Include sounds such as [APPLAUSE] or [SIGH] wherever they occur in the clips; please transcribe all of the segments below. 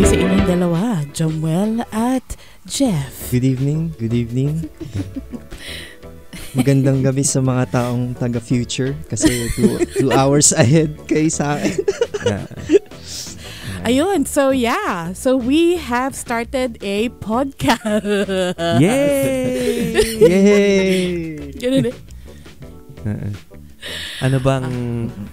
muli sa inyong dalawa, Jomuel at Jeff. Good evening, good evening. Magandang gabi sa mga taong taga-future kasi two, two hours ahead kay sa akin. [LAUGHS] Ayun, so yeah. So we have started a podcast. Yay! [LAUGHS] Yay! Ganun eh. Uh-uh. ano bang...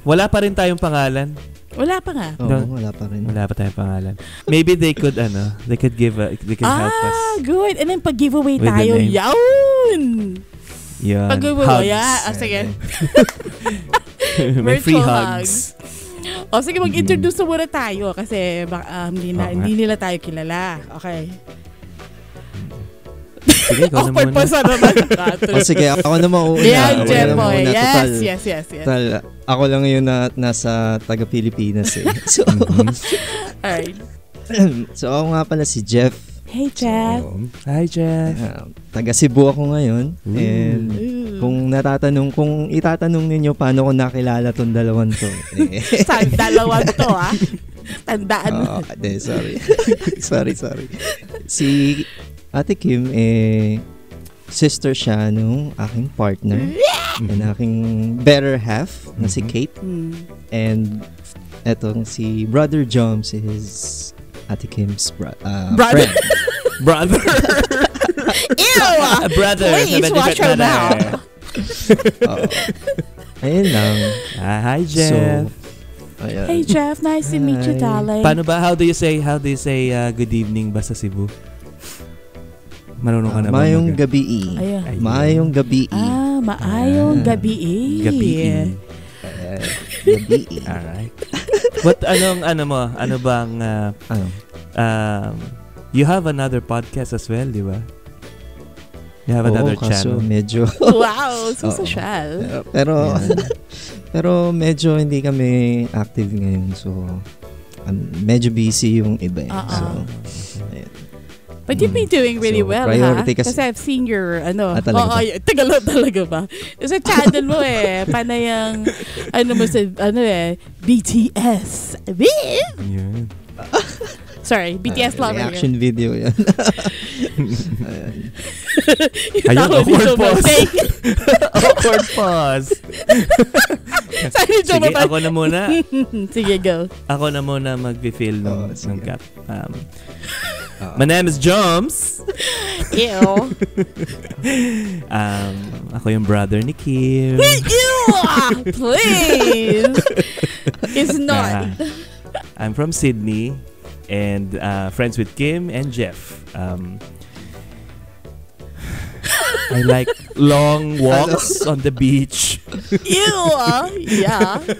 Wala pa rin tayong pangalan. Wala pa nga. Oo, No. wala pa rin. Wala pa tayong pangalan. Maybe they could, ano, they could give a, they could help us. Ah, good. And then pag-giveaway With the tayo. name. Yawn! Yun. Pag-giveaway. Hugs. Yeah. Ah, sige. [LAUGHS] May free Virtual hugs. O sige, mag-introduce na muna tayo kasi um, hindi, na, nga. hindi nila tayo kilala. Okay. Sige, ikaw na Awkward muna. pa sa naman. [LAUGHS] O sige, ako na mauuna. Yan, Ako na Jeffoy. muna. Yes, Total, yes, yes, yes. total, ako lang yun na nasa taga-Pilipinas eh. [LAUGHS] So, Mhm. [LAUGHS] Alright. so ako nga pala si Jeff. Hey, Jeff. So, Hi, Jeff. uh, taga Cebu ako ngayon. Ooh. And Ooh. kung natatanong, kung itatanong ninyo paano ko nakilala tong dalawang to. eh, Sa dalawa to, ah. Tandaan. Oo, hindi, sorry. sorry, sorry. Si Ate Kim, eh, sister siya nung aking partner and aking better half na si Mhm. Kate. Hmm. And etong si Brother Joms is Ate Kim's bro- uh, Brother. friend. [LAUGHS] Brother. [LAUGHS] Ew! ah. brother. Please watch brother. mouth. [LAUGHS] Oo. Ayun lang. Ah, hi, Jeff. So, ayan. Hey, Jeff. Nice to meet you, Hi. darling. Paano ba? How do you say, how do you say uh, good evening ba sa Cebu? Marunong ka na ba? Mayong mag- gabi. Ayan. Mayong gabi. Ah, maayong gabi. Gabi. Gabi. [LAUGHS] Alright. What, anong, ano mo? Ano bang, uh, Ano? um, you have another podcast as well, di ba? You have another Oo, kaso channel. medyo [LAUGHS] Wow, so Oo. social. Uh, pero pero medyo hindi kami active ngayon so um, medyo busy yung iba eh. Oo. So, ayun. But you've been doing really So, well, ha? kasi- Kasi I've seen your, ano, Ah, talaga oo, ba? y- tagal lang talaga ba? Sa channel mo eh, [LAUGHS] panayang, ano mo sa, ano eh, BTS. Woo! Yun. Sorry, BTS Ah, lover. reaction video yan. [LAUGHS] Ayun, [LAUGHS] awkward pause. Awkward pause. Ni Sige, Jomel, ako na muna. Sige, go. Ako na muna mag-fill Oo, ng, ng cap. Um, Oo. my name is Joms. [LAUGHS] Ew. Um, ako yung brother ni Kim. Ew! Please! It's not. Ah, I'm from Sydney and uh, friends with Kim and Jeff. Um, I like long [LAUGHS] walks on the beach. Ew! Yeah. [LAUGHS]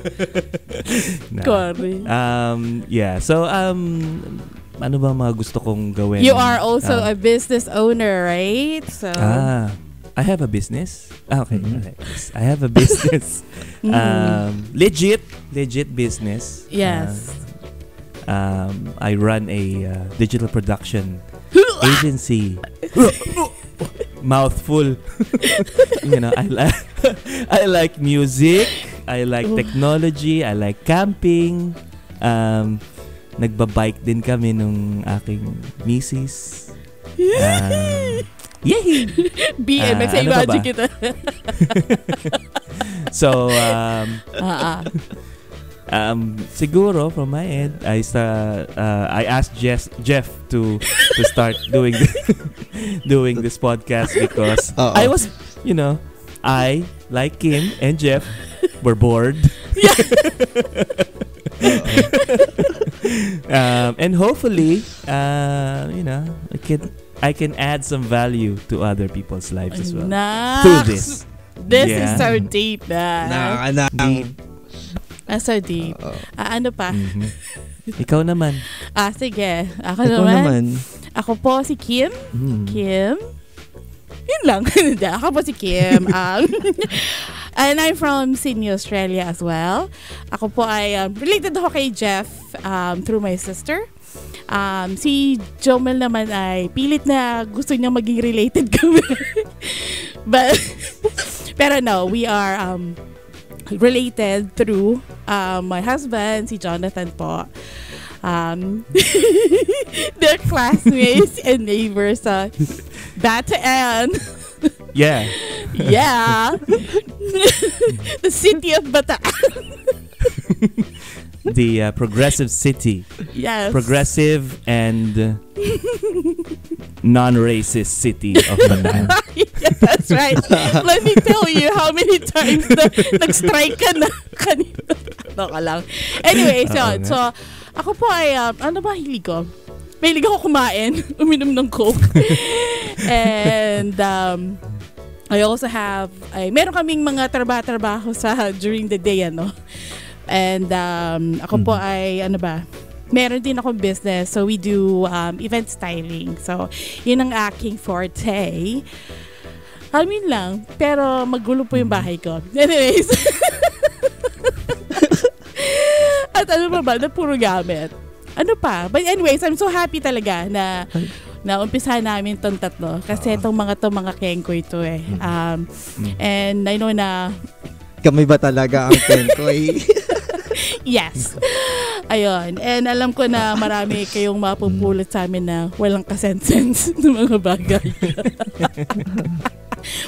Nah. Sorry. Um, yeah. So, um, ano ba mga gusto kong gawin? You are also Um, a business owner, right? So, Ah, I have a business. Ah, okay. Mhm. okay. Yes, I have a business. [LAUGHS] mm. um, legit, legit business. yes. Uh, um, I run a uh, digital production [LAUGHS] agency. [LAUGHS] Mouthful. you know, I like I like music. I like technology. I like camping. Um, nagbabike din kami nung aking misis. Um, [LAUGHS] yay! BMX, Ah, sa ano imagine ba? kita. [LAUGHS] So, um, Ah, ah. um, siguro from my end, I sta uh, I asked Jeff Jeff to to start doing [LAUGHS] doing this podcast because Oo. I was, you know, I like Kim and Jeff were bored. Um, and hopefully, uh, you know, I can I can add some value to other people's lives as well Nah. through this. This is so deep na. Nakakanak. Deep. Ah, so deep. Oo. Ah, ano pa? Mhm. Ikaw naman. [LAUGHS] Ah, sige. Ako Ikaw naman. naman. Ako po si Kim. Mm. Kim. Yun lang. [LAUGHS] Ako po si Kim. [LAUGHS] Um, and I'm from Sydney, Australia as well. Ako po ay um, related ako kay Jeff um, through my sister. Um, si Jomel naman ay pilit na gusto niya maging related [LAUGHS] kami. But, pero no, we are um, related through um, my husband, si Jonathan po. um, [LAUGHS] their classmates and neighbors sa Bataan. [LAUGHS] Yeah. Yeah. the city of Bataan. The uh, progressive city. Yes. Progressive and non-racist city of Bataan. yeah, that's right. Let me tell you how many times na [LAUGHS] nag-strike ka na kanina. No ka lang. Anyway, so, Oo nga. so ako po ay, um, ano ba hilig ko? Mahilig ako kumain, [LAUGHS] uminom ng Coke. [LAUGHS] And, um, I also have, ay, meron kaming mga trabaho-trabaho sa during the day, ano. And um, ako po Mhm. ay, ano ba, meron din akong business. So, we do um, event styling. So, yun ang aking forte. Amin lang. Pero magulo po yung bahay ko. [LAUGHS] Anyways. At ano pa ba? Na puro gamit. Ano pa? But anyways, I'm so happy talaga na na umpisa namin tong tatlo. Kasi Ah. itong mga to mga kengko ito eh. Um, Mm. and I know na Kami ba talaga ang Kenkoy? [LAUGHS] [LAUGHS] Yes. Ayun. And alam ko na marami kayong mapupulot sa amin na walang kasensense [LAUGHS] ng mga bagay. [LAUGHS]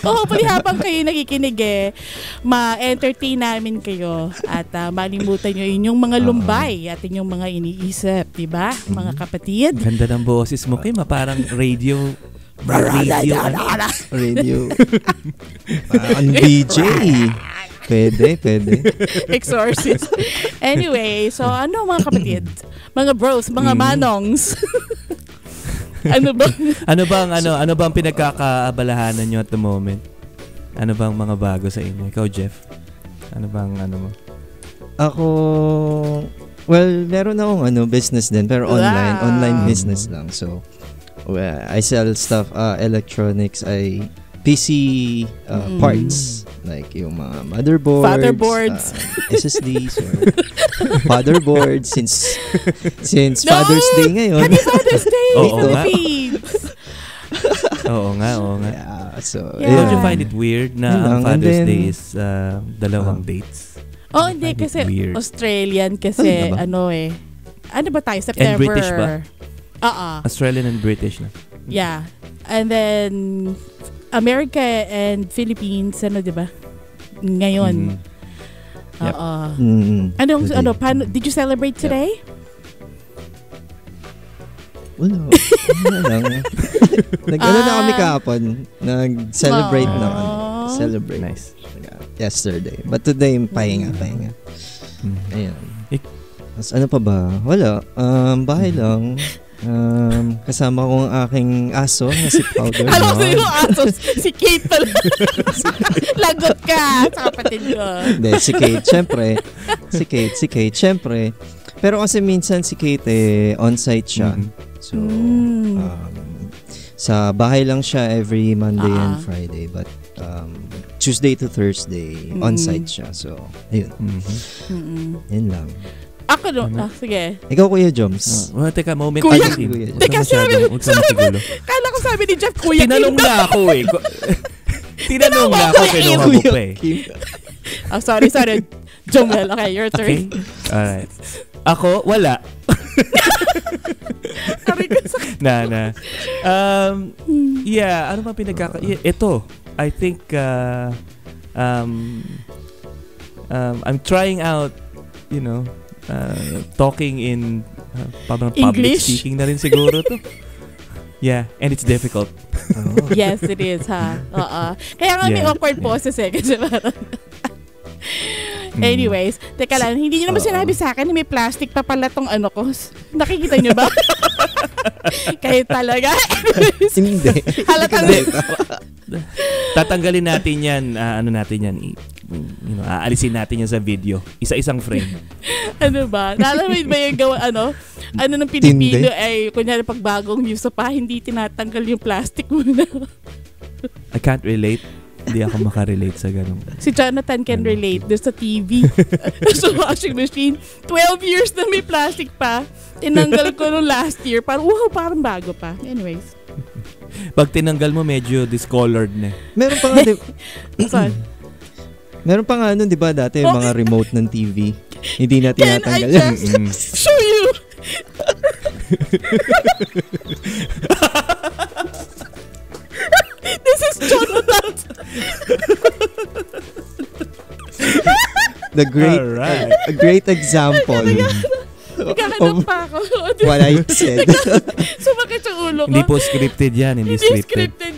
o hopefully habang kayo nakikinig eh, ma-entertain namin kayo at ah, malimutan nyo inyong mga lumbay at inyong mga iniisip, di ba? Mga kapatid. Ganda ng boses mo, Kim. ah, Parang radio. Radio. ano? Radio. Parang BJ. Pwede, pwede. [LAUGHS] Exorcist. Anyway, so ano mga kapatid? Mga bros, mga Mm. manongs. [LAUGHS] ano ba? Ano bang ano ano bang pinagkakaabalahanan nyo at the moment? Ano bang mga bago sa inyo? Ikaw, Jeff. Ano bang ano mo? Ako, well, meron akong ano, business din, pero online. Wow. Online business lang. So, well, I sell stuff, uh, electronics, I PC uh, Mm. parts. Like yung mga motherboards. Fatherboards. uh, SSDs. or fatherboards. Since, since No! Father's Day ngayon. Happy Father's Day, [LAUGHS] nga. Philippines! Oo nga, oo nga. Yeah, so, Yeah. Don't you find it weird na ang lang. And Father's then- Day is uh, dalawang Ah. dates? Oh, hindi kasi weird. Australian kasi Ano ba? ano eh. Ano ba tayo? September. British ba? Oo. Australian and British na. Yeah. And then America and Philippines, ano 'di ba? Ngayon. Mhm. Yep. Oo. Mm, Ano today. ano paano did you celebrate today? Wala. Wala lang. [LAUGHS] Nag-ano na kami Ah. kahapon. Nag-celebrate na kami. Aww. Celebrate. Nice. Yesterday. But today, pahinga, pahinga. Mhm. Ayan. Ik- ano pa ba? Wala. Um, bahay lang. [LAUGHS] Um, kasama ko ang aking aso na si Powder. [LAUGHS] Alam ko Yun. yung asos, si Kate pala. [LAUGHS] Lagot ka sa kapatid ko. Hindi, si Kate. Siyempre. Si Kate, si Kate. Siyempre. Pero kasi minsan si Kate eh, on-site siya. Mhm. So, Mm. um, sa bahay lang siya every Monday and Ah. Friday. But um, Tuesday to Thursday, Mm. on-site siya. So, ayun. Mhm. Mm-mm. Yun lang. Ako no, ah, sige. Ikaw, Kuya Joms. Oh, well, teka, moment. Kuya- Ay. Kuya- Teka, ka masiguro. Kala ko sabi ni Jeff, Kuya Tinanong Kim. na ako eh. [LAUGHS] Tinanong na ako, kinuha mo Kuya pa eh. Kim. [LAUGHS] Oh, sorry, sorry. Jomel, okay, your turn. Okay? Alright. Ako, wala. Ko [LAUGHS] na, na. Um, yeah, ano ba pinagkaka... Yeah, ito, I think, uh, um, um, I'm trying out, you know, uh, talking in uh, parang public English? speaking na rin siguro to. Yeah, and it's difficult. Oh. [LAUGHS] Yes, it is, ha? Oo. Kaya nga may Yeah, awkward yeah. poses eh. Kasi parang... Mm. Anyways, teka lang, hindi nyo naman Oo. sinabi sa akin na may plastic pa pala tong ano ko. Nakikita nyo ba? [LAUGHS] Kayo talaga. [LAUGHS] Hindi. halatang... Tatanggalin natin yan, ah, ano natin yan, you know, aalisin natin yan sa video. Isa-isang frame. [LAUGHS] ano ba? Nalaman ba yung gawa, ano? Ano ng Pilipino ay, kunyari pag bagong news pa, hindi tinatanggal yung plastic [LAUGHS] muna. I can't relate. Hindi ako makarelate sa ganun. si Jonathan can relate doon sa TV. [LAUGHS] sa washing machine. 12 years na may plastic pa. Tinanggal ko nung last year. Parang, wow, parang bago pa. Anyways. Pag tinanggal mo, medyo discolored na. Meron pa nga, di- meron pa nga nun, di ba, dati yung mga remote ng TV. Hindi na Can I tinatanggal yan. just Mm. show you [LAUGHS] This is Jonathan. The great, Alright. a great example Nagkakanak pa ako. what I said. Sumakit yung ulo ko. Hindi po scripted yan, hindi, Hindi scripted. scripted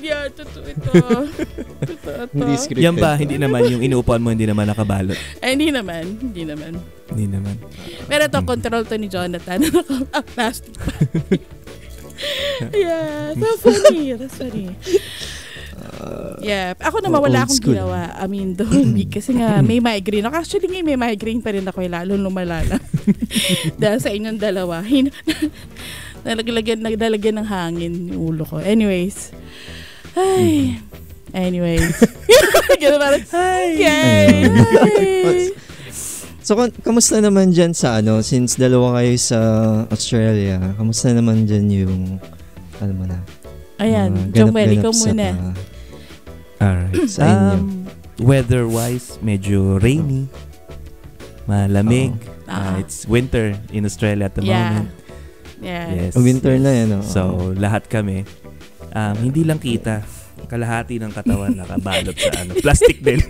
Hindi scripted. Yan ba, hindi naman yung inuupuan mo, hindi naman nakabalot. Ay, hindi naman. Hindi naman. Hindi naman. Pero ito, control to ni Jonathan. [LAUGHS] Ah, plastic pa. [LAUGHS] yeah, so funny. That's funny. Yeah. Ako naman, old wala akong school. ginawa. I mean, the whole week. Kasi nga, may migraine ako. Actually, ngayon may migraine pa rin ako. eh, Lalo lumala na. [LAUGHS] Dahil sa inyong dalawa. Nalagyan, nagdalagyan ng hangin yung ulo ko. Anyways. Ay. Anyways. [LAUGHS] Ganun parang, Hi. Yay. Hi. [LAUGHS] So, kamusta naman dyan sa ano, since dalawa kayo sa Australia, kamusta naman dyan yung, alam mo na, Ayan, Jomel, ganap-ganap ikaw sa- muna. Alright. Sa inyo. Um, weather-wise, medyo rainy. Malamig. Ah. Uh, it's winter in Australia at the Yeah. moment. Yeah. Yes. Oh, winter na yan, oh. So, lahat kami, um, hindi lang kita. Kalahati ng katawan nakabalot sa ano. Plastic din.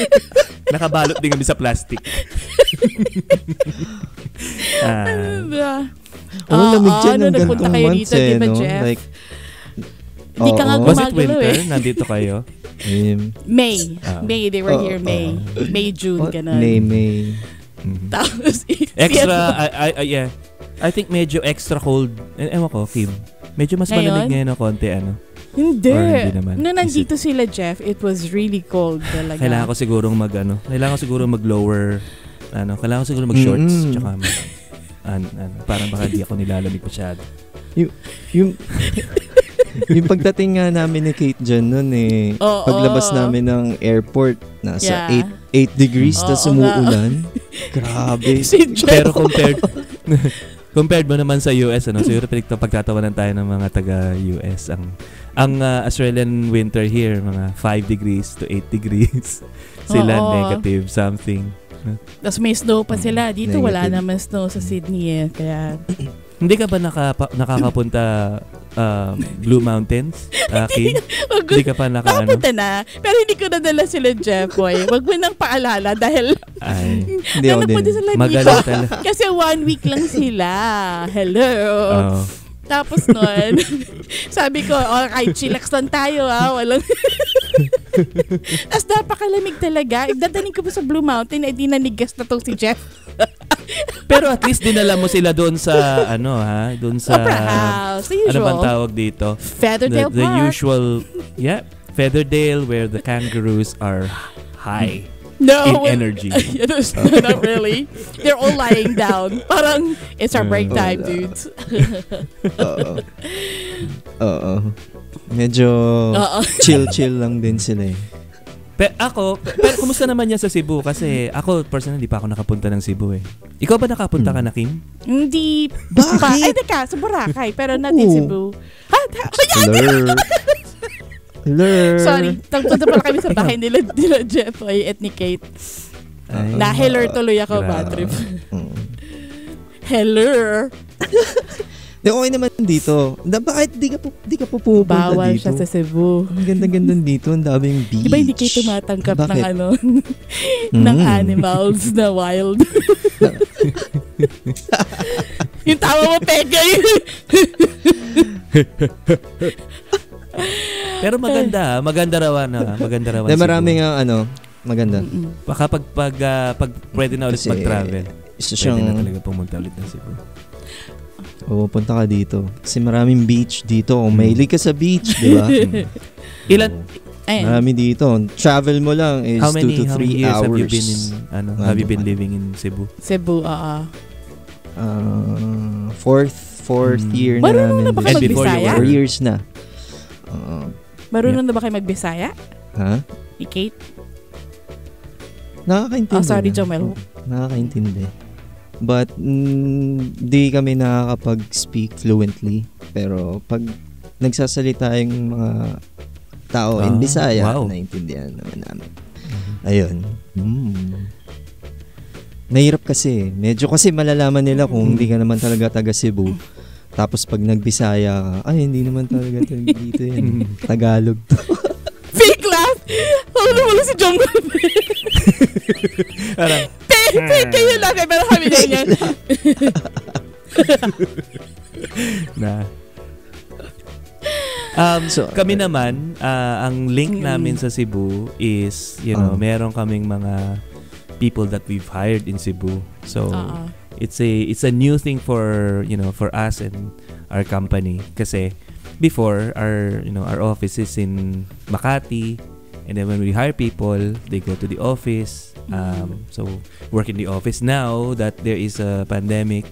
[LAUGHS] nakabalot din kami sa plastic. [LAUGHS] Ah, Ah, Oo, Ah, lamig ah, dyan ano, ng nagpunta gantong kayo months dito, eh, di ba, no? Jeff? Like, Hindi ka nga oo. was it Gumagalaw winter? eh. Nandito kayo? Um, May. Ah. May, they were Oh, here May. May, June, ganun. May, May. Mhm. Tapos, [LAUGHS] Extra, I, I, I- yeah. I think medyo extra cold. Eh, ewan ko, Kim. Medyo mas Ngayon? malamig ngayon ng konti, ano. Hindi. Or hindi naman. Nung nandito sila, Jeff, it was really cold talaga. Kailangan ko sigurong mag, ano, kailangan ko siguro mag-lower, ano, kailangan ko siguro mag-shorts, Mm. tsaka mag, an, ano, parang baka di ako nilalamig masyado. Yung, yung pagdating nga namin ni Kate dyan nun eh, Oo. paglabas namin ng airport, nasa Yeah. 8, 8 degrees, Oo tas nga. umuulan. Grabe. [LAUGHS] Si. Pero compared, [LAUGHS] compared mo naman sa US, ano, siguro pinagta- pagtatawanan tayo ng mga taga-US. Ang, ang uh, Australian winter here, mga 5 degrees to 8 degrees. [LAUGHS] Sila Oo. negative something. Tapos may snow pa sila. Dito wala Negative. naman snow sa Sydney eh. Kaya, Hindi ka ba nakapa, nakakapunta um, Blue Mountains, [LAUGHS] uh, Kim? wag Hindi ka pa naka, ano? Nakapunta na. Pero hindi ko nadala sila, Jeff, boy. Wag mo nang paalala dahil Ay, Hindi ako din. sila dito. magaling talaga. Kasi one week lang sila. Hello. Oo. Tapos nun, [LAUGHS] sabi ko, oh, kahit chillax lang tayo ah, walang... [LAUGHS] Tapos napakalamig talaga. Dadaling ko pa sa Blue Mountain, eh di nanigas na to si Jeff. [LAUGHS] Pero at least dinala mo sila doon sa, ano ha, doon sa, Opera House, the ano usual. bang tawag dito? The, Featherdale the Park. usual, yeah, Featherdale where the kangaroos are high no, in energy. [LAUGHS] it was not really. They're all lying down. [LAUGHS] Parang, it's our break Uh, time, wala. dudes. Oo. Oo. [LAUGHS] Medyo Oo. chill-chill lang din sila eh. Pero ako, pe- pero kumusta naman yan sa Cebu? Kasi ako, personally, di pa ako nakapunta ng Cebu eh. Ikaw ba nakapunta ka na, Kim? Hindi Bakit? Ay, teka, sa Boracay, pero not in. Cebu. Ha? ha- Lur. Sorry, tagpunta pala kami sa bahay nila, nila Jeff ay at ni Kate. Ay. Nahiler tuloy ako, Grabe. bad trip. Mm. Heller. Di, okay naman dito. Da, bakit di ka, pu- di ka po pupunta Bawal dito? siya sa Cebu. Ang ganda-ganda dito. Ang daming beach. Di ba hindi kayo tumatanggap ng Bakit? ano, ng Mm. animals na wild? [LAUGHS] yung tawa mo, Pegay. [LAUGHS] [LAUGHS] Pero maganda, ah. maganda raw [LAUGHS] na, maganda raw. Na maraming ang ano, maganda. Mm-mm. Baka pag, pag, ah, pag pwede na ulit Kasi, mag-travel, Isa pwede siyang, na talaga pumunta ulit ng Cebu. oh, punta ka dito. Kasi maraming beach dito. Mm. mahilig ka sa beach, di ba? [LAUGHS] Mm. Ilan, Oh, Ayun. marami dito. Travel mo lang is how 2 many, to how many 3 years hours. have you been in, ano, Ano have you been living in Cebu? Cebu, oo. Uh, fourth, fourth Mm. year na Marunong namin. na ba kayo And before you magbisaya? were- Four years na. Oo. Marunong na ba kayo magbisaya? ha? Ni Kate? Nakakaintindi. Oh, sorry, na. Jomel. Nakakaintindi. But, mm, di kami nakakapag-speak fluently. Pero, pag nagsasalita yung mga tao in Ah, Bisaya, wow. naintindihan naman namin. Ayun. Mm. Mahirap kasi. Medyo kasi malalaman nila kung Mm. hindi ka naman talaga taga Cebu. Tapos pag nagbisaya ka, ay hindi naman talaga to dito yan. [LAUGHS] Tagalog to. Fake laugh! Ako na wala si John Parang, Fake kayo lang. eh, Pero kami ganyan. [LAUGHS] na. Um, So, kami naman, ah, ang link Mm. namin sa Cebu is, you know, Ah. meron kaming mga people that we've hired in Cebu. So, Oo. It's a it's a new thing for, you know, for us and our company kasi before our, you know, our office is in Makati and then when we hire people, they go to the office. Um, so work in the office now that there is a pandemic,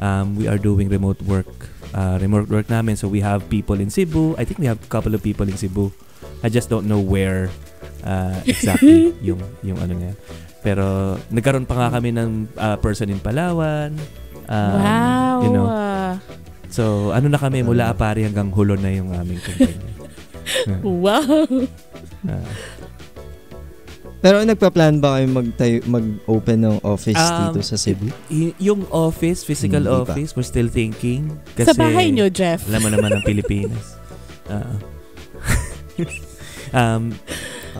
um, we are doing remote work. Uh, remote work namin. So we have people in Cebu. I think we have a couple of people in Cebu. I just don't know where uh, exactly [LAUGHS] yung yung ano niya. Pero nagkaroon pa nga kami ng uh, person in Palawan. Um, wow. You know, ah. so ano na kami mula Apari hanggang Hulon na yung aming company. [LAUGHS] wow. Uh, Pero nagpa-plan ba kayo magtayo, mag-open ng office Um, dito sa Cebu? y- yung office, physical Hindi pa. office, we're still thinking. Kasi, Sa bahay nyo, Jeff. Alam mo naman ang Pilipinas. Oo. [LAUGHS] [LAUGHS] um,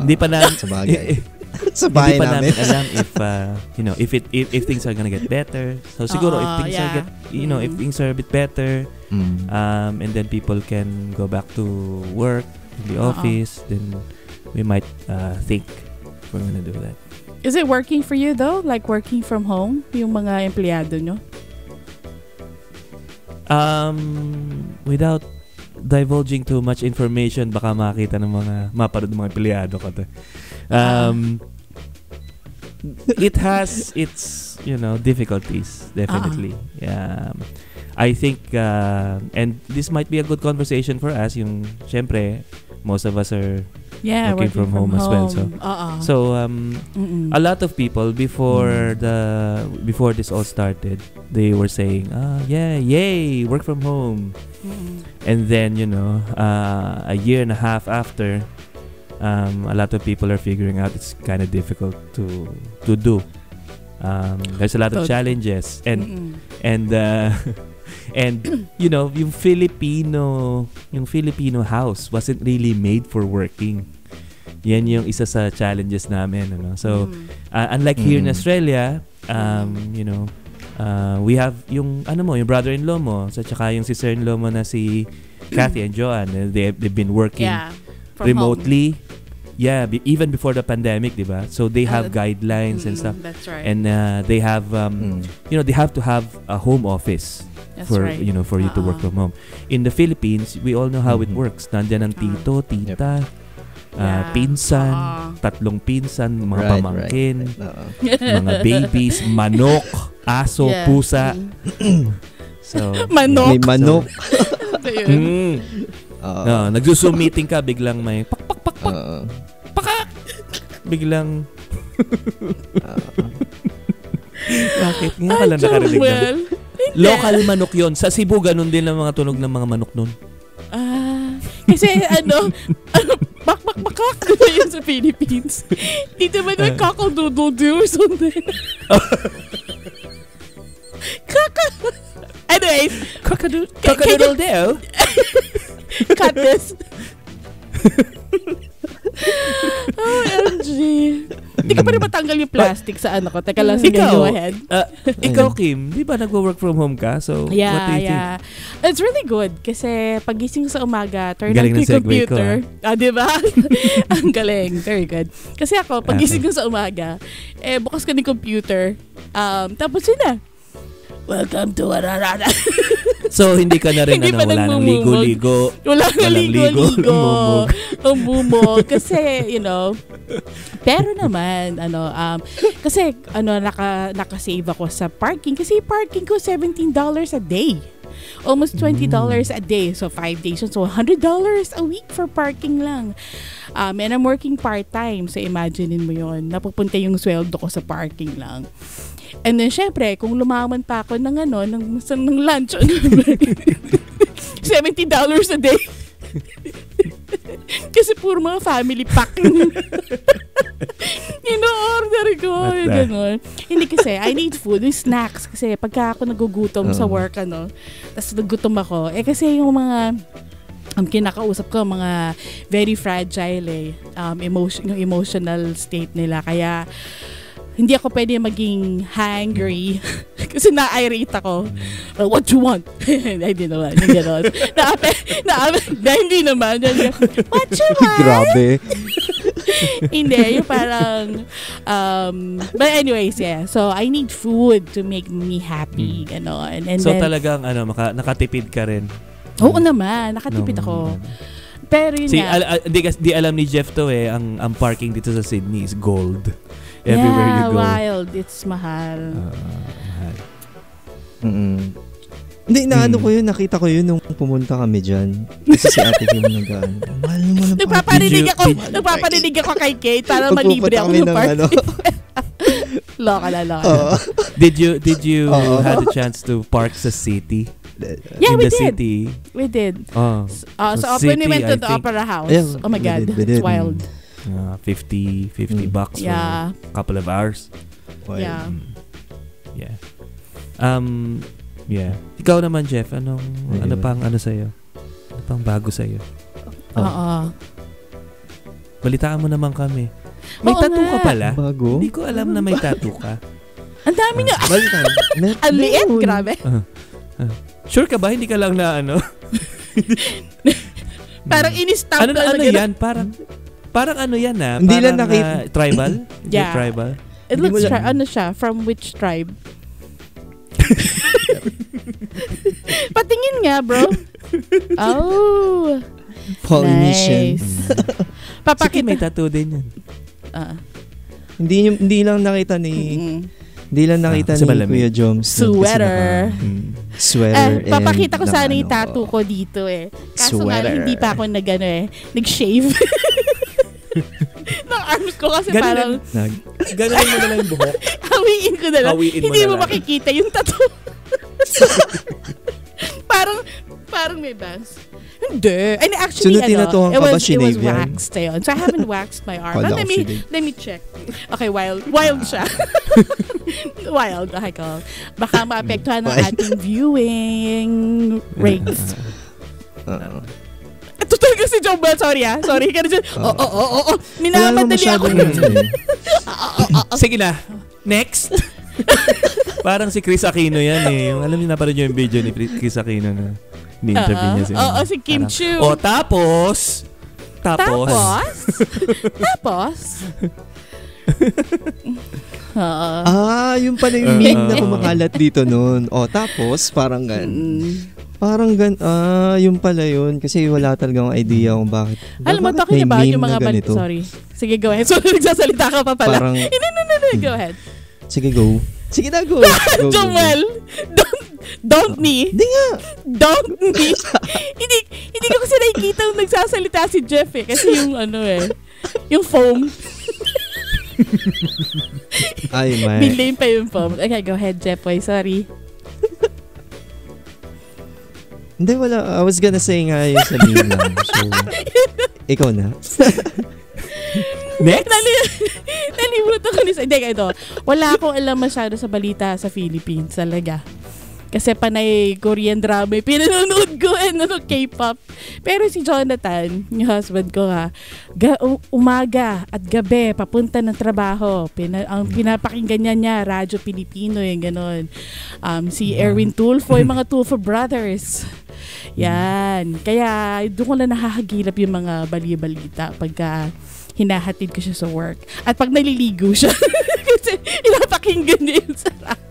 hindi pa na, Sa bagay. [LAUGHS] sa hindi bahay pa namin. namin alam [LAUGHS] if, uh, you know, if, it, if, if things are gonna get better. So siguro, if Oo, things are yeah. get, you know, if Mm. things are a bit better, Mm. um, and then people can go back to work in the Oo. office, then we might uh, think if we're gonna do that. Is it working for you though? Like working from home? Yung mga empleyado nyo? Um, without divulging too much information, baka makita ng mga, mapanood ng mga empleyado ko to. Um, it has its, you know, difficulties, definitely. Um, I think, uh, and this might be a good conversation for us, yung, syempre, most of us are, Yeah, Working from home as well, so- Oo. so, um, Mm-mm. a lot of people before Mm. the before this all started they were saying ah yeah yay work from home Mm-mm. and then you know uh, a year and a half after um, a lot of people are figuring out it's kind of difficult to to do um, there's a lot of challenges and Mm-mm. and uh, [LAUGHS] and you know yung Filipino yung Filipino house wasn't really made for working yan yung isa sa challenges namin ano so Mm. Uh, unlike here in. Australia, um, you know, uh, we have yung ano mo, yung brother-in-law mo, sa tsaka yung sister-in-law mo na si Kathy and Joanne. uh, They they've been working Yeah. Remotely. Yeah, be, even before the pandemic, 'di ba? So they have Uh, guidelines home. and stuff. Mm, That's right. And uh, they have um, Mm. you know, they have to have a home office That's for right. you know, for you to work Oo. from home. In the Philippines, we all know how it Mhm. works. Nandiyan ang Ah. tito, tita, uh, Yeah. pinsan, Oo. tatlong pinsan, mga Right, pamangkin Oo. mga [LAUGHS] babies, manok, aso, Yeah. pusa. Mm. [CLEARS THROAT] So, [LAUGHS] Manok. May manok. [LAUGHS] Yun. Mm. Oo. No, nagzo-zoom meeting ka, biglang may pak pak Oo. pakak. Biglang, Oo. [LAUGHS] bakit? Nga lang nakarinig na. Joel. Local manok yon Sa Cebu, ganun din ang mga tunog ng mga manok nun. Ah, kasi ano, [LAUGHS] ano, bak bak bakak [LAUGHS] yun sa Philippines. Dito ba Ah. yung cockle-doodle-doo or something? Kaka. Anyways, Cockadoo- Cockadoo-doo. cut this. OMG. Hindi ka pa rin matanggal yung plastic sa ano ko. Teka lang, sige, Ikaw, go ahead. Uh, ikaw, Kim, di ba nagwo-work from home ka? So, what do Yeah, you think? yeah. It's really good kasi pagising ko sa umaga, turn Galing on yung segue ko, computer. ah, di ba? [LAUGHS] Ang galing. Very good. Kasi ako, pagising ko sa umaga, eh, bukas ko ng computer. Um, tapos yun na. Welcome to Ararara. [LAUGHS] So, hindi ka na rin, Hindi ano, wala nang ligo-ligo. Wala na Walang ligo, ligo-ligo. lumumog. [LAUGHS] Umumog. Kasi, you know, pero naman, ano, um, kasi, ano, naka, nakasave ako sa parking. Kasi parking ko, $17 a day. Almost $20 a day. So, 5 days. So, $100 a week for parking lang. Um, and I'm working part-time. So, imaginein mo yon Napupunta yung sweldo ko sa parking lang. And then, syempre, kung lumaman pa ako ng ano, ng, sa- ng lunch, [LAUGHS] $70 a day. Kasi puro mga family pack. [LAUGHS] Ino-order ko the- ganun. Hindi kasi, I need food, yung snacks. Kasi pagka ako nagugutom sa Oo. work, ano, tapos nagutom ako, eh kasi yung mga um, kinakausap ko, mga very fragile eh, um, emotion, yung emotional state nila. Kaya, hindi ako pwede maging hangry [LAUGHS] kasi na-irate ako. Uh, what you want? [LAUGHS] Hindi naman. Hindi naman. Na-ape, na-ape, na, hindi naman. What you [LAUGHS] want? Grabe. Hindi, yung parang, um, but anyways, yeah. So, I need food to make me happy, ganon. And so then, talagang ano, maka, nakatipid ka rin. oo naman, nakatipid Nung- ako. Pero yun Si, nga. al- al- di, di alam ni Jeff to eh, ang, ang parking dito sa Sydney is gold. Everywhere yeah, you go. wild. It's mahal. Ah, mahal. Mm-mm. Hindi, naano Hmm. ko yun, nakita ko yun nung pumunta kami dyan. Kasi si ate Kim nag-ano. Mahal naman ang Nagpaparinig Did you- ako, did- nagpaparinig ako kay Kate para malibre ako ng party. ano. [LAUGHS] Loka na, loka. Oo. Did you did you [LAUGHS] Oo. had a chance to park sa city? Yeah, In we the did. city? We did. Oh. Uh, So, so, when we city, went to I the think- opera house, Yeah, oh my we God, did, we it's did. wild. Uh, 50 50 Mm. bucks Yeah. for a couple of hours. Wild. Yeah. Mm. Yeah. Um yeah. Ikaw naman Jeff, anong Ayun. ano pang ano sa Ano pang bago sa iyo? Oh. Oo. Balitaan mo naman kami. May Oo tattoo ka nga. pala? Bago? Hindi ko alam na may tattoo ka. [LAUGHS] Ang dami nga. Balikan. Mer- [LAUGHS] Ang liit, grabe. [LAUGHS] Sure ka ba hindi ka lang na ano? Parang in-stamp ano na ano yan? Parang parang ano yan ah? Hindi lang nakita- ah, tribal? [CLEARS THROAT] Yeah. tribal? It looks, tri- ano siya, from which tribe? [LAUGHS] Patingin nga, bro. [LAUGHS] Oh. Polynesian. Nice. [LAUGHS] Sige, Papakita. may tattoo din yan. Ah. Hindi, hindi lang nakita ni... Mm. Hindi lang nakita Ah, ni malamig. Kuya Joms. Sweater. naka- Mm. Sweater. Eh, papakita ko sana naka- yung tattoo ko dito eh. Kaso nga, Sweater. hindi pa ako nag, ano eh, nag-shave. [LAUGHS] ng arms ko kasi Ganun parang Nag- Gano'n mo na lang yung buhok. [LAUGHS] hawiin ko na lang. Hawiin mo hindi mo lang. makikita yung tattoo. [LAUGHS] parang, parang may bangs. Hindi. And actually, So, ano, it was, it was waxed ayun. So, I haven't waxed my arm. But let me, let me check. Okay, wild. Wild siya. wild. Okay, ko. Baka maapektuhan ng ating viewing rates. Oo. Ito talaga si John Bell. Sorry ah. Sorry [LAUGHS] ka na dyan. Oo, oo, oo, oo. Naman Minamadali ako. [LAUGHS] ano eh. Sige na. Next. [LAUGHS] Parang si Chris Aquino yan eh. Yung, alam niyo na parang yung video ni Chris Aquino na ni-interview niya siya. Oo, si Kim Parang, Chu. O tapos, tapos, Tapos? Tapos? Oo. Ah, yung pala yung Uh, meme na uh, kumakalat dito noon. O, tapos, parang gan. Mm. Parang gan. Ah, yung pala yun. Kasi wala talagang idea kung bakit. Alam mo, talking about yung mga ganito? Sorry. Sige, go ahead. [LAUGHS] So, nagsasalita ka pa pala. Parang, Hindi, no, no, no. Go ahead. sige, go. Sige na, go. [LAUGHS] go, go, go. Joel, don't, don't me. Hindi nga. Don't me. [LAUGHS] hindi, hindi ko kasi nakikita yung nagsasalita si Jeff eh. Kasi yung ano eh, yung foam. Ay, [LAUGHS] man. Bilame pa yung foam. Okay, go ahead, Jeff. Boy. Sorry. [LAUGHS] Hindi, wala. I was gonna say nga yung sa meme lang. So, [LAUGHS] ikaw na. next. Nali nalimutan ko ni Hindi, ito. Wala akong alam masyado sa balita sa Philippines talaga. Kasi panay Korean drama yung pinanonood ko and ano, K-pop. Pero si Jonathan, yung husband ko ha, ga- umaga at gabi, papunta ng trabaho. Pina- ang pinapakinggan niya niya, Radyo Pilipino, yung ganon. Um, si Erwin Tulfo, yung mga [LAUGHS] Tulfo Brothers. Yan. Kaya doon ko na nakahagilap yung mga bali-balita pagka hinahatid ko siya sa work. At pag naliligo siya, [LAUGHS] kasi pinapakinggan niya yun sa radyo.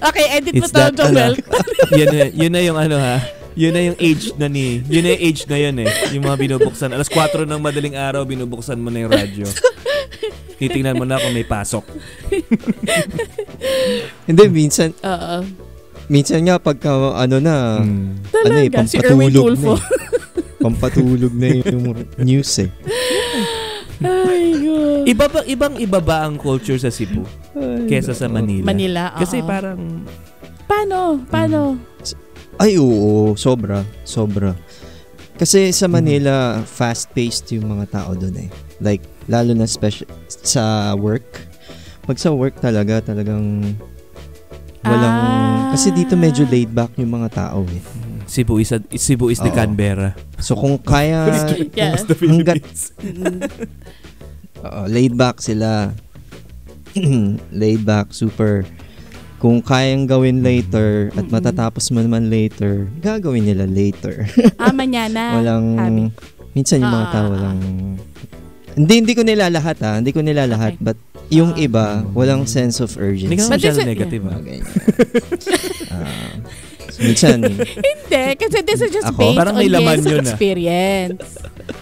Okay, edit mo It's to, that, Joel. [LAUGHS] yun, na, yun na yung ano ha. Yun na yung age na ni. Yun na yung age na yun eh. Yung mga binubuksan. Alas 4 ng madaling araw, binubuksan mo na yung radyo. Titingnan mo na kung may pasok. [LAUGHS] Hindi, minsan, Oo. minsan nga pagka ano na, Mm. ano eh, Talaga, si Erwin pampatulog Tulfo. na eh. Pampatulog na yung news eh. Ay. [LAUGHS] Iba ba, ibang iba ba ang culture sa Cebu kesa sa. Manila? Manila, Kasi oo. parang Paano? Paano? Ay, oo, sobra, sobra. Kasi sa. Manila, fast-paced yung mga tao doon eh. Like, lalo na special sa work. Pag sa work talaga, talagang walang... Ah. Kasi dito medyo laid back yung mga tao eh. Cebu is, a, Cebu is the Oo. Canberra. So kung kaya... Yeah. Hanggat Oo, laid back sila. [CLEARS THROAT] laid back, super. Kung kayang gawin later at Mm-mm. matatapos mo naman later, gagawin nila later. [LAUGHS] ah, manyana. [LAUGHS] walang... Habi. Minsan yung mga Ah. tao walang... Hindi, hindi ko nila lahat ha. Hindi ko nila lahat. Okay. But yung Ah. iba, walang sense of urgency. Hindi ka masyado this is- negative. Mga ah. ganyan. [LAUGHS] Ah, minsan, Hindi, kasi this is just Ako? based Parang on laman his ah. experience.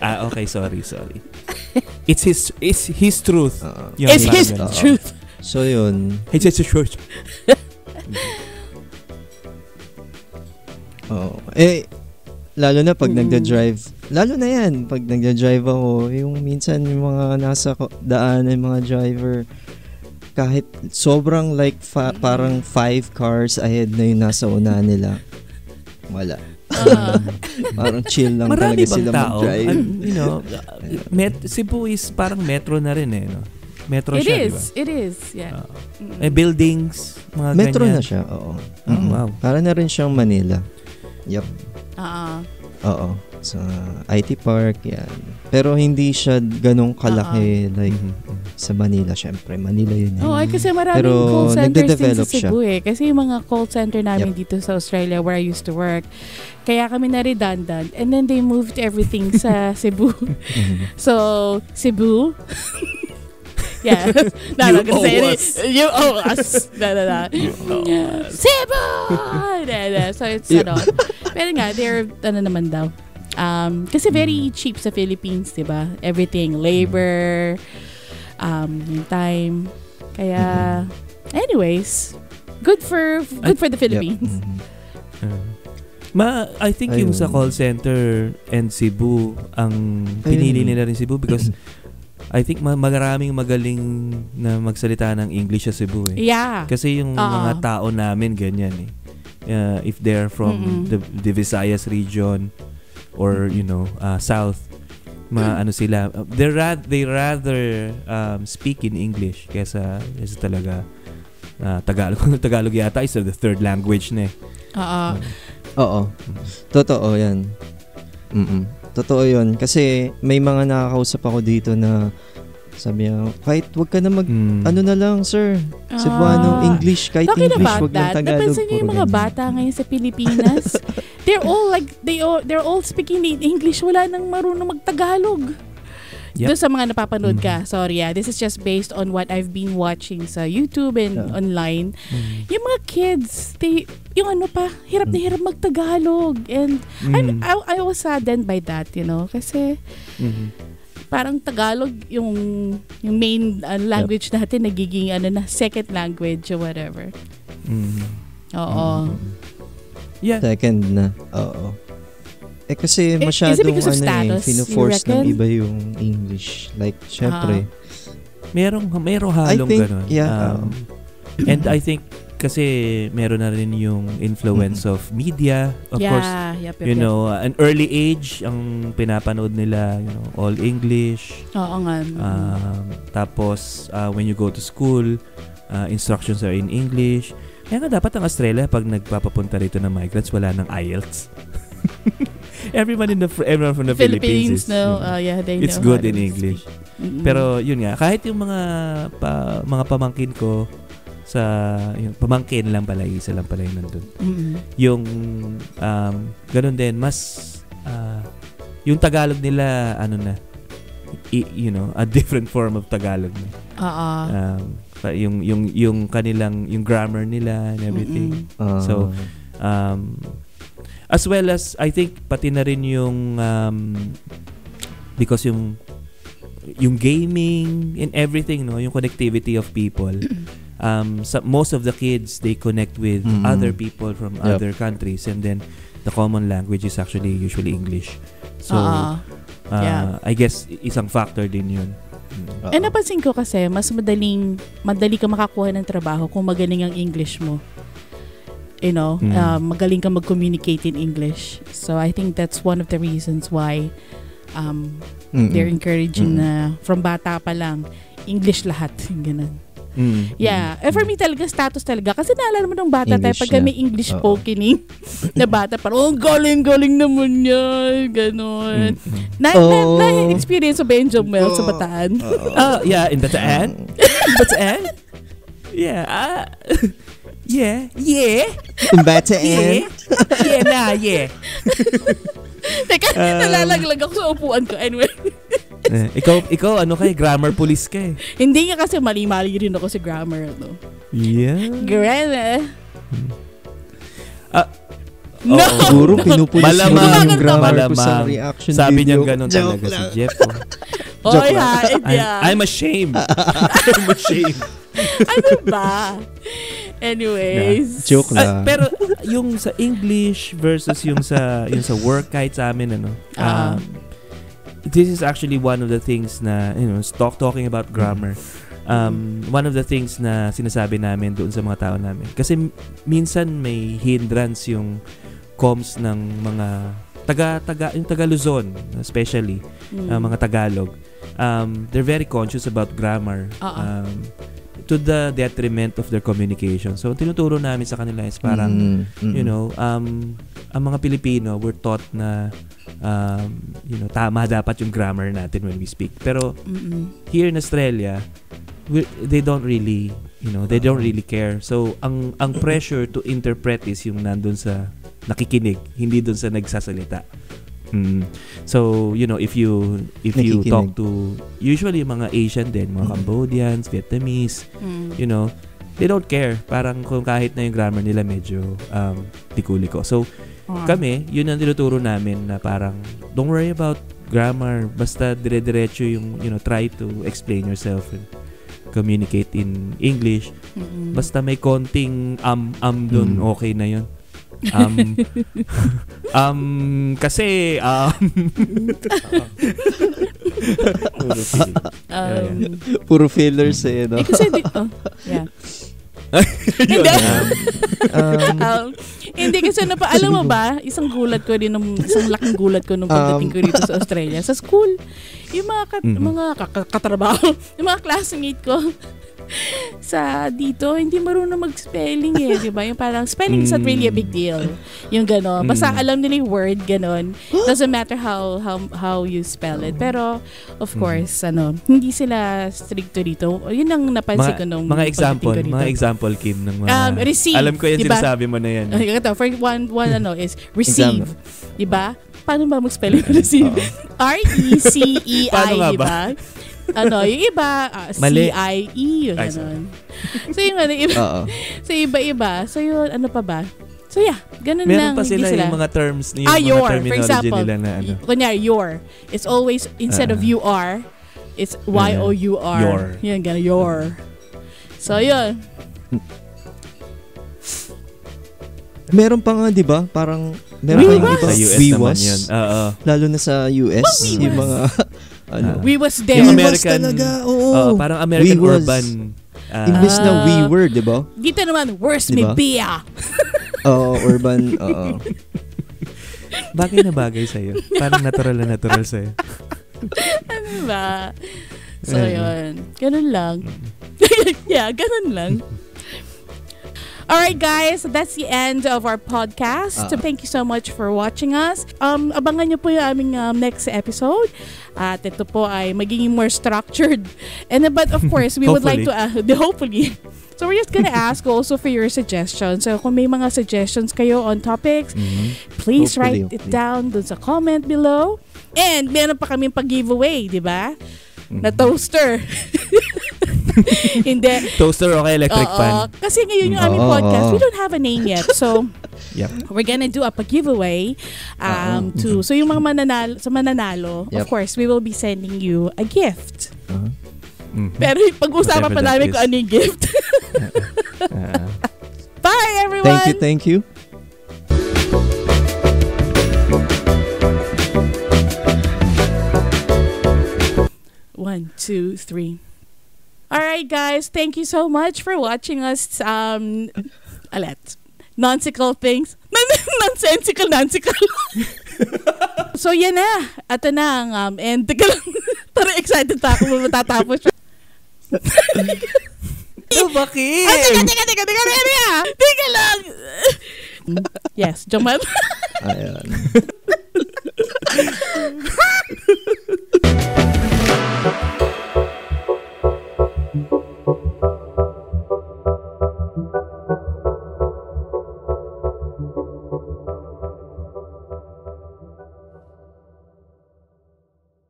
Ah, okay, sorry, sorry. It's his it's his truth. oo. Yun, It's parang his ganun. Truth. So yun, It's his truth. [LAUGHS] Oo. Eh, lalo na pag Mm. nagda-drive, lalo na yan, pag nagda-drive ako, yung minsan yung mga nasa ko- daan, yung mga driver, kahit sobrang like fa- parang five cars ahead na yung nasa unahan nila, wala. Ah. [LAUGHS] Parang chill lang Marami talaga bang sila tao? mag-drive. And, you know, uh, met, Cebu is parang metro na rin eh. No? Metro it siya, di is. ba? It is. Yeah. Ah. Mm. eh, buildings, mga Metro ganyan. na siya, oo. Oh, Mm. wow. Para na rin siyang Manila. Yep. Ah, Oo. Sa IT Park, yan. Pero hindi siya ganong kalaki like Mhm. sa Manila, syempre. Manila yun. eh. Oo, ay kasi maraming Pero call centers din sa nagde-develop siya. Cebu eh. Kasi yung mga call center namin dito sa Australia where I used to work, kaya kami na redundant. And then they moved everything sa [LAUGHS] Cebu. Mhm. So, Cebu. [LAUGHS] yeah. [LAUGHS] no, You not gonna say owe it. us. You owe us. No, no, no. Cebu! No, no. So, it's ano. Pero nga, they're, ano naman daw. Um, kasi very cheap sa Philippines, di ba? Everything, labor, um, yung time. Kaya, anyways, good for good for the Philippines. Yep. Mhm. Ah. Ma, I think yung sa Ayun. call center and Cebu, ang pinili Ayun. nila rin Cebu because [CLEARS THROAT] I think ma- maraming magaling na magsalita ng English sa Cebu eh. Yeah. Kasi yung Oo. mga tao namin ganyan eh. Uh, if they're from Mm-mm. the, the Visayas region or you know, uh, south, ma ano sila, uh, they rather they rather um, speak in English kaysa kaysa talaga uh, Tagalog. [LAUGHS] Tagalog yata is the third language na eh. Oo. Oo. Totoo yan. Mm Totoo yun. Kasi may mga nakakausap ako dito na sabi niya, kahit wag ka na mag... Mm. Ano na lang, sir? Cebuano, Ah. English, kahit Talking English, wag lang that, Tagalog. napansin niyo yung mga ganyan. bata ngayon sa Pilipinas? [LAUGHS] they're all like, they all, they're all speaking in English. Wala nang marunong magtagalog. Yep. Doon sa mga napapanood Mm. ka, sorry ah, this is just based on what I've been watching sa YouTube and Yeah. online. Mm. Yung mga kids, they, yung ano pa, hirap na hirap magtagalog. And I'm, Mm. I, I was saddened by that, you know, kasi Mhm. parang Tagalog yung yung main uh, language natin nagiging ano na second language or whatever. Mhm. Oo. Mhm. Yeah. Second na. Oo. Eh kasi is it masyadong because of ano status, eh, fino-force you reckon? ng iba yung English. Like, syempre. Merong merong halong think, ganun. yeah, Um, [CLEARS THROAT] and I think kasi meron na rin yung influence of media. Of yeah, course, yep, yep, you yep. know, uh, an early age ang pinapanood nila, you know, all English. Oo nga. Um, tapos uh, when you go to school, uh, instructions are in English. Kaya nga dapat ang Australia pag nagpapapunta rito ng migrants wala ng IELTS. [LAUGHS] everyone in the everyone from the Philippines, Philippines, is, know, uh, yeah, they it's know good in English. Mm-mm. Pero yun nga, kahit yung mga pa, mga pamangkin ko sa yung pamangkin lang pala, isa lang pala yung nandun. Mm-mm. Yung um, ganun din, mas ah, yung Tagalog nila, ano na, i- you know, a different form of Tagalog. Oo. Um, pa- yung, yung, yung kanilang, yung grammar nila and everything. Ah, So, Um, as well as, I think, pati na rin yung, um, because yung, yung gaming and everything, no, yung connectivity of people, um, sa, most of the kids, they connect with Mm. other people from Yep. other countries and then the common language is actually usually English. So, Oo. uh, yeah. I guess, isang factor din yun. Oo. Eh napansin ko kasi mas madaling madali ka makakuha ng trabaho kung magaling ang English mo. you know, Mm. um, magaling ka mag-communicate in English. So I think that's one of the reasons why um, Mm-mm. they're encouraging Mm. na from bata pa lang, English lahat. Ganun. Mm. Yeah. Eh, for me talaga, status talaga. Kasi naalala mo nung bata tayo, English pagka na. may English Oo. spokening [LAUGHS] na bata, parang, oh, galing-galing naman yan. Ganon. Mm. Mm. Na, Oh. na, na, experience mo ba yung Jomel sa Bataan? [LAUGHS] Oh, yeah, in Bataan. Bataan? Yeah. ah, [LAUGHS] yeah. Yeah. Bataan. Yeah. Yeah na, yeah. Teka, Um, nalalaglag ako sa upuan ko. Anyway, Eh, ikaw, ikaw, ano kay grammar police ka eh. hindi nga kasi mali-mali rin ako sa grammar. No? Yeah. Grammar. Ah, No! oo. Siguro pinupulis mo Malamang, lang yung grammar ko sa reaction Sabi niya ganun Joke talaga si lang. Jeff. [LAUGHS] oh. Oy, lang. ha, I'm, yeah. I'm ashamed. [LAUGHS] I'm ashamed. ano ba? Anyways. Joke Ah, lang. pero yung sa English versus yung sa yung sa work kahit sa amin ano. Ah. Um, this is actually one of the things na you know, talk talking about grammar. Um, one of the things na sinasabi namin doon sa mga tao namin. Kasi m- minsan may hindrance yung comms ng mga taga taga yung taga Luzon especially Mm. uh, mga Tagalog. Um, they're very conscious about grammar. Oo. Um, to the detriment of their communication. So, tinuturo namin sa kanila is parang, Mm, mm. you know, um, ang mga Pilipino, we're taught na, um, you know, tama dapat yung grammar natin when we speak. Pero, Mm-mm. here in Australia, we they don't really, you know, they don't really care. So, ang ang pressure to interpret is yung nandun sa nakikinig, hindi dun sa nagsasalita. Mm. So, you know, if you if you Nakikinig. talk to usually yung mga Asian din, mga Mm. Cambodians, Vietnamese, Mm. you know, they don't care. Parang kung kahit na yung grammar nila medyo um, tikuliko. So, Ah. kami, yun ang tinuturo namin na parang, don't worry about grammar. Basta dire-diretso yung, you know, try to explain yourself and communicate in English. Mm-mm. Basta may konting am-am dun, Mm. okay na yun. Um, [LAUGHS] um, kasi, um, [LAUGHS] Um, [LAUGHS] Puro fillers eh, no? eh, kasi di, oh, yeah. Hindi. Um, Um, hindi kasi na pa, alam mo ba, isang gulat ko din, nung, isang laking gulat ko nung pagdating Um, ko dito sa Australia. Sa school, yung mga, kat- Mhm. mga ka- katrabaho, [LAUGHS] yung mga classmate ko, [LAUGHS] sa dito, hindi marunong mag-spelling eh, di ba? Yung parang spelling is not really a big deal. Yung gano'n. Basta Mm. alam nila yung word, gano'n. [GASPS] Doesn't matter how how how you spell it. Pero, of course, ano, hindi sila stricto dito. Yun ang napansin ko nung mga example, ko dito. mga example, Kim, ng mga, Um, receive, alam ko yan diba? sinasabi mo na yan. Okay, ito, for one, one ano is [LAUGHS] receive. Di ba? Paano ba mag-spell yung [LAUGHS] receive? R-E-C-E-I, di ba? Ano, yung iba, ah, Mali. C-I-E, yung Ay, ganun. [LAUGHS] So, yung ano, iba, [LAUGHS] so, iba-iba. So, yun, ano pa ba? So, yeah, ganun lang. Meron pa sila, sila. yung mga terms, yung ah, mga your, for terminology example. nila na ano. y- Kunyari, your. It's always, instead of Ah. you are, it's Y-O-U-R. Your. Yun, ganun, your. So, yun. Meron pa nga, di ba? Parang, meron We pa yung was. iba. Sa US We naman was. yun. Oo. Lalo na sa US, Oh, we yung was. mga, [LAUGHS] ano. Ah. We was We there. Yung was American- talaga, oo. Oo, parang American We was. urban. ah, Imbis na we Ah. were, di ba? Dito naman, worst Diba? me beer. Oo, urban, oo. [LAUGHS] bagay na bagay sa'yo. Parang natural na natural sa'yo. [LAUGHS] Ano ba? So, yun. Ganun lang. [LAUGHS] yeah, ganun lang. Alright guys, so that's the end of our podcast. So thank you so much for watching us. Um, abangan nyo po yung aming um, next episode. At ito po ay magiging more structured. [LAUGHS] And uh, but of course, we would like to uh, [LAUGHS] hopefully. So we're just gonna [LAUGHS] ask also for your suggestions. So kung may mga suggestions kayo on topics, Mhm. please Hopefully, write it hopefully. down dun sa comment below. And meron pa kaming pag-giveaway, di ba? Na toaster. [LAUGHS] Hindi. Toaster o kaya electric Oo. fan? Kasi ngayon yung aming Oo, podcast, oo. we don't have a name yet. So, [LAUGHS] Yep. we're gonna do a giveaway um, to, so yung mga mananalo, sa mananalo, of Yep. course, we will be sending you a gift. Uh-huh. Mhm. Pero pag-usapan Whatever pa that namin is. kung ano yung gift. Ah. [LAUGHS] Bye, everyone! Thank you, thank you. One, two, three. All right, guys. Thank you so much for watching us. Um, lot Nonsical things. [LAUGHS] Nonsensical, nonsical. [LAUGHS] so, yan na. Ito na ang um, end. Teka lang. [LAUGHS] Parang excited pa ako. Matatapos siya. Ano ba, King? Ah, teka, teka, teka, teka, teka, teka. Teka lang. yes, Jamal. Ayan. Thank.